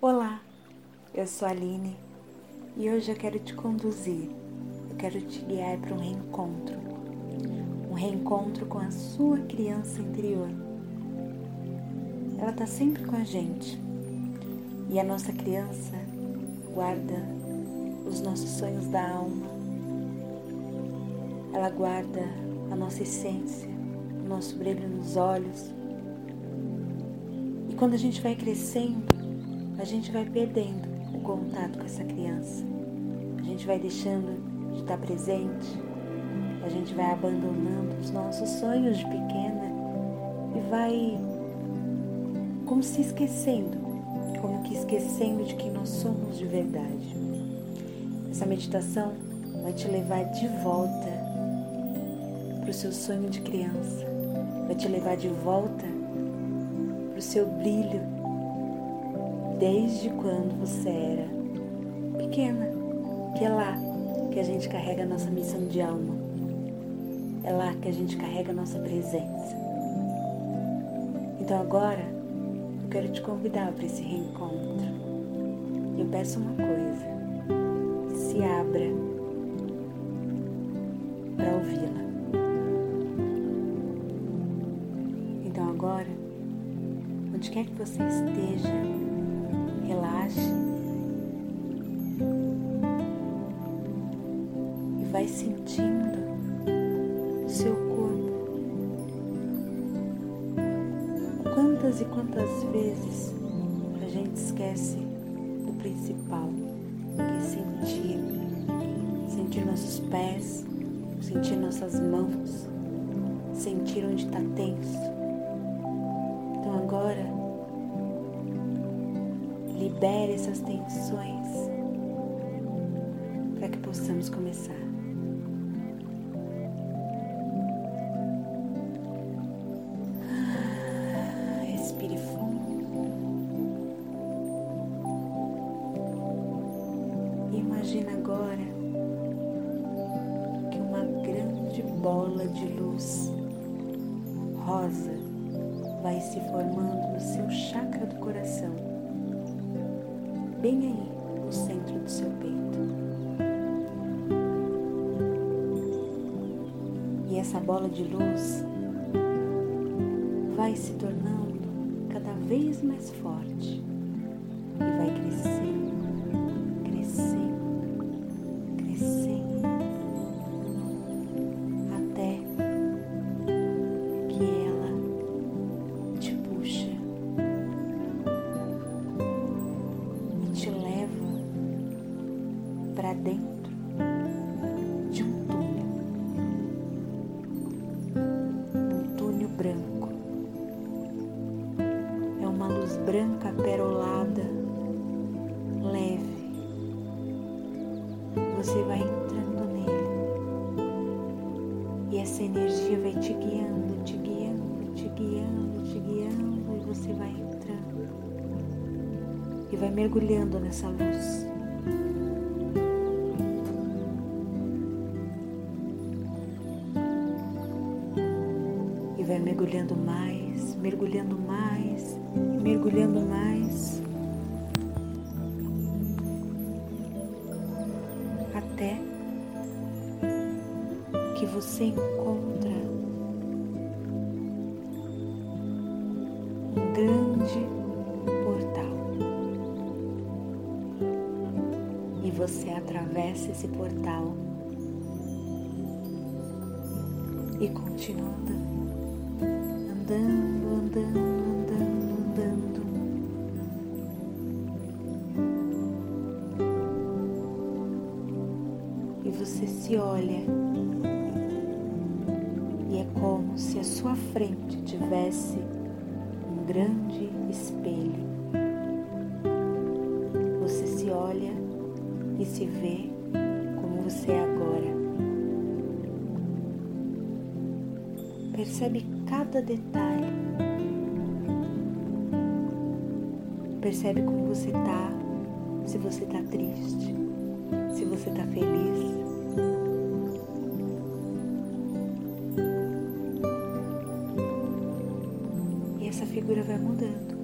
Olá, eu sou a Aline e hoje eu quero te conduzir, eu quero te guiar para um reencontro, um reencontro com a sua criança interior. Ela está sempre com a gente e a nossa criança guarda os nossos sonhos da alma, ela guarda a nossa essência, o nosso brilho nos olhos. E quando a gente vai crescendo, a gente vai perdendo o contato com essa criança. A gente vai deixando de estar presente, a gente vai abandonando os nossos sonhos de pequena e vai como se esquecendo, como que esquecendo de quem nós somos de verdade. Essa meditação vai te levar de volta para o seu sonho de criança, vai te levar de volta para o seu brilho desde quando você era pequena, que é lá que a gente carrega a nossa missão de alma, é lá que a gente carrega a nossa presença. Então agora eu quero te convidar para esse reencontro. Eu peço uma coisa: se abra para ouvi-la. Então agora, onde quer que você esteja, relaxe e vai sentindo seu corpo. Quantas e quantas vezes a gente esquece o principal, que é sentir, sentir nossos pés, sentir nossas mãos, sentir onde está tenso. Então agora libere essas tensões para que possamos começar. Ah. Imagina agora que uma grande bola de luz rosa vai se formando no seu chakra do coração bem aí no centro do seu peito. E essa bola de luz vai se tornando cada vez mais forte e vai crescendo, branca perolada, leve. Você vai entrando nele e essa energia vai te guiando, te guiando, te guiando, te guiando e você vai entrando e vai mergulhando nessa luz. vai mergulhando mais, mergulhando mais, mergulhando mais, até que você encontra um grande portal. E você atravessa esse portal e continua andando andando, andando, andando, andando. E você se olha e é como se a sua frente tivesse um grande espelho. Você se olha e se vê como você é agora. Percebe cada detalhe. Percebe como você tá, se você tá triste, se você tá feliz. E essa figura vai mudando.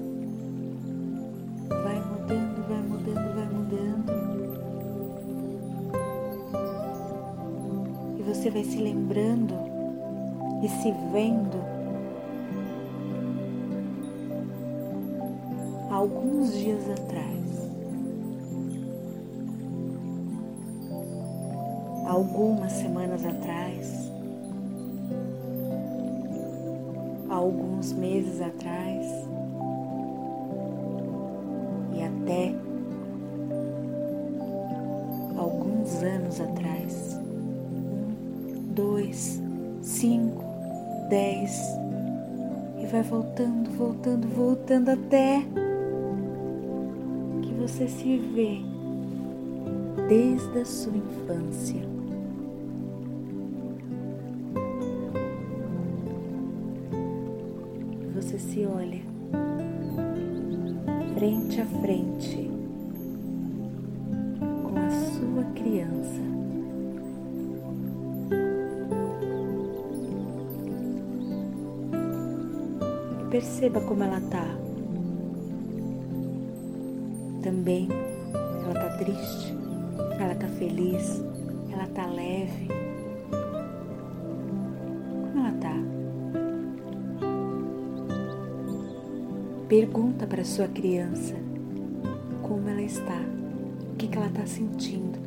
Vai mudando, vai mudando, vai mudando. E você vai se lembrando e se vendo. Alguns dias atrás, algumas semanas atrás, alguns meses atrás vai voltando, voltando, voltando até que você se vê desde a sua infância. Você se olha frente a frente perceba como ela está. Também ela está triste, ela está feliz, ela está leve. Como ela está? Pergunta para sua criança como ela está, o que, que ela está sentindo.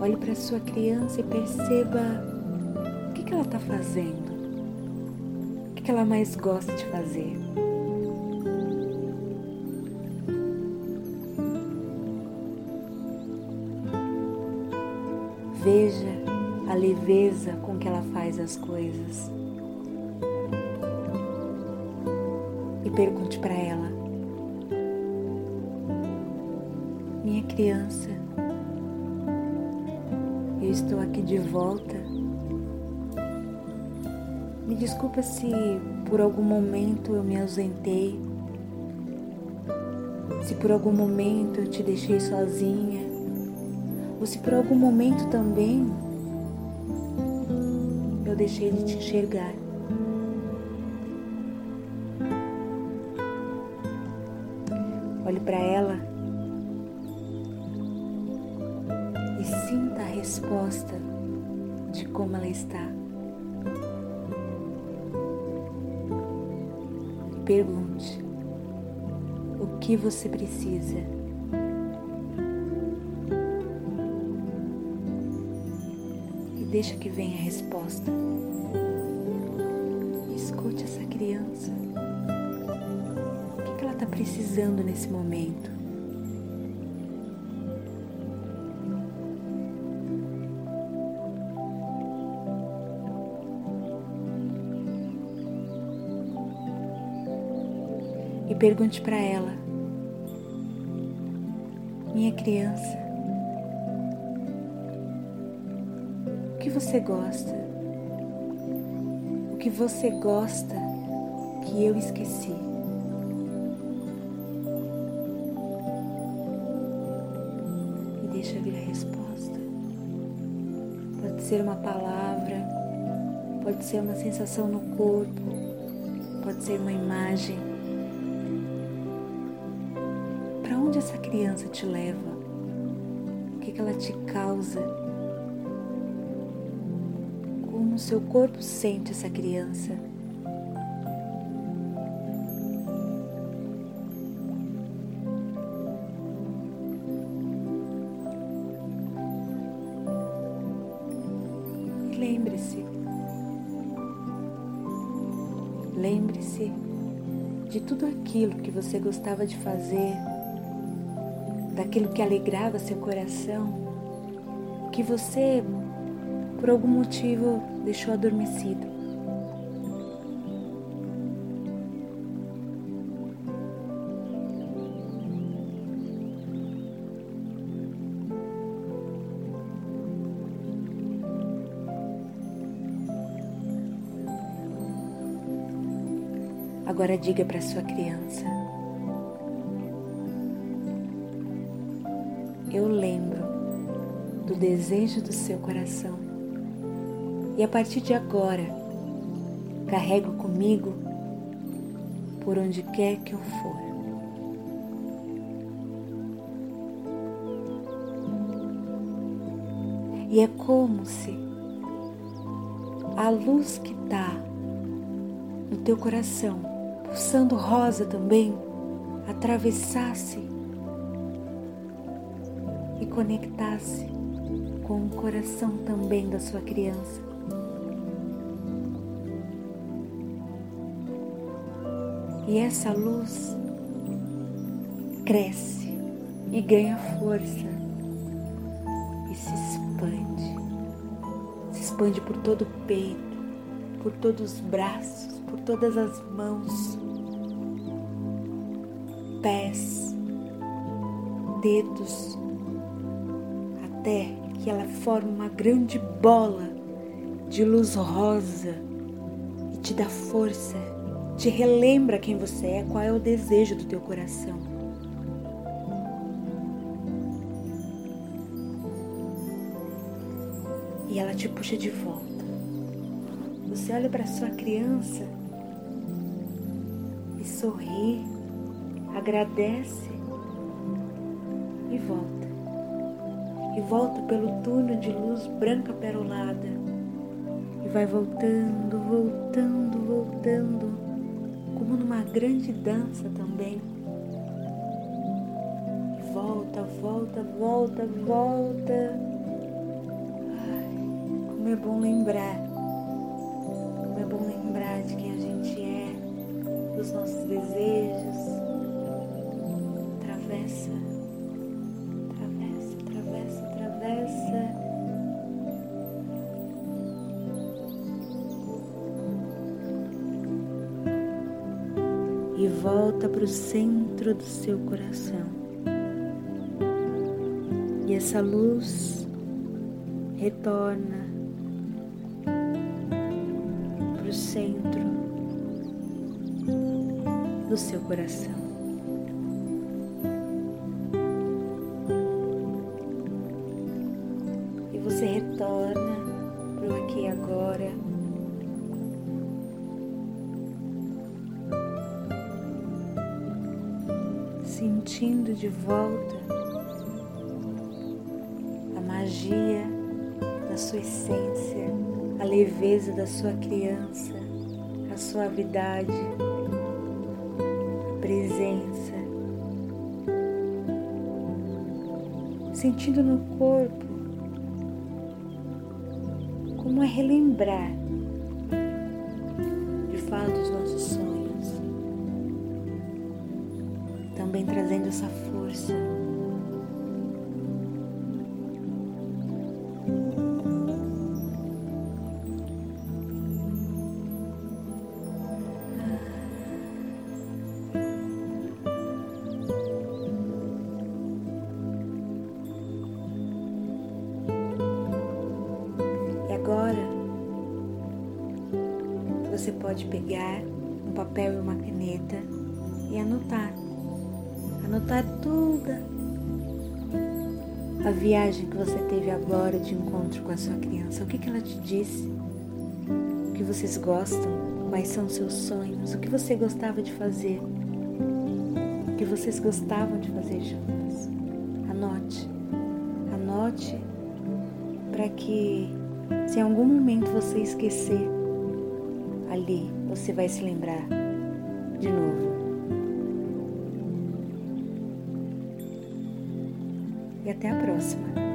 Olhe para sua criança e perceba o que, que ela está fazendo, o que, que ela mais gosta de fazer. Veja a leveza com que ela faz as coisas. E pergunte para ela: criança, eu estou aqui de volta. Me desculpa se por algum momento eu me ausentei, se por algum momento eu te deixei sozinha, ou se por algum momento também eu deixei de te enxergar. Olhe para ela resposta de como ela está. Pergunte o que você precisa. E deixa que venha a resposta. Escute essa criança. O que ela está precisando nesse momento? Pergunte para ela: Minha criança, o que você gosta? O que você gosta que eu esqueci? E deixa vir a resposta. Pode ser uma palavra, pode ser uma sensação no corpo, pode ser uma imagem onde essa criança te leva? O que, ela te causa? Como o seu corpo sente essa criança? Lembre-se, lembre-se de tudo aquilo que você gostava de fazer daquilo que alegrava seu coração, que você, por algum motivo, deixou adormecido. Agora diga para sua criança: eu lembro do desejo do seu coração E a partir de agora, carrego comigo por onde quer que eu for. E é como se a luz que está no teu coração, pulsando rosa também, atravessasse conectasse com o coração também da sua criança. E essa luz cresce e ganha força e se expande. Se expande por todo o peito, por todos os braços, por todas as mãos, pés, dedos, até que ela forma uma grande bola de luz rosa e te dá força te relembra quem você é, qual é o desejo do teu coração. E ela te puxa de volta. Você olha para sua criança e sorri, agradece e volta. E volta pelo túnel de luz branca perolada. E vai voltando, voltando, voltando como numa grande dança também. Volta, volta, volta, volta. Ai, como é bom lembrar. Como é bom lembrar de quem a gente é, dos nossos desejos. Atravessa, e volta para o centro do seu coração. E essa luz retorna para o centro do seu coração. E você retorna para o aqui e agora. Sentindo de volta a magia da sua essência, a leveza da sua criança, a suavidade, a presença. Sentindo no corpo como é relembrar de fato também trazendo essa força. E agora você pode pegar um papel e uma caneta e anotar anotar toda a viagem que você teve agora de encontro com a sua criança. O que, que ela te disse? O que vocês gostam? Quais são seus sonhos? O que você gostava de fazer? O que vocês gostavam de fazer juntos? Anote. Anote para que, se em algum momento você esquecer, ali você vai se lembrar de novo. Até a próxima.